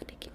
not gonna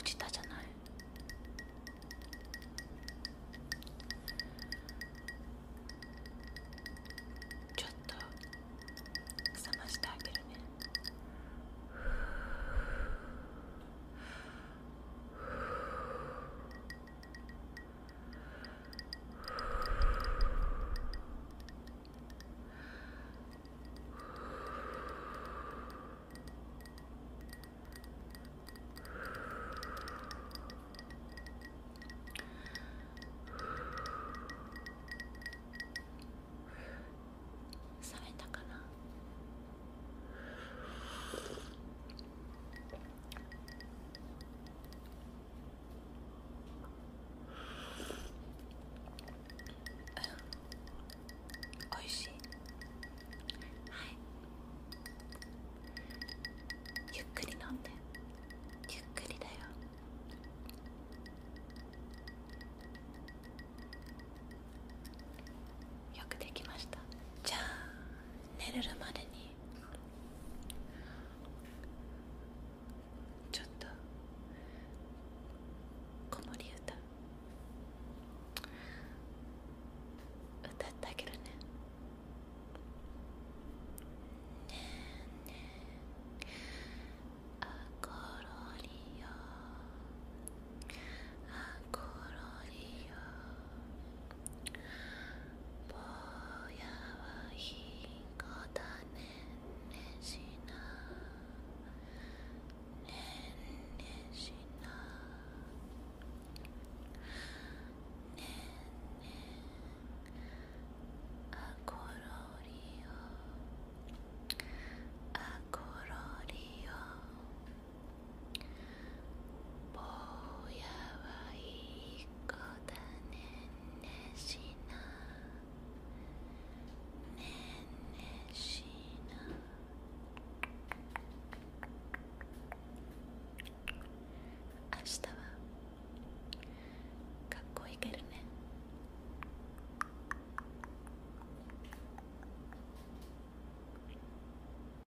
어, 거지다 minute am I?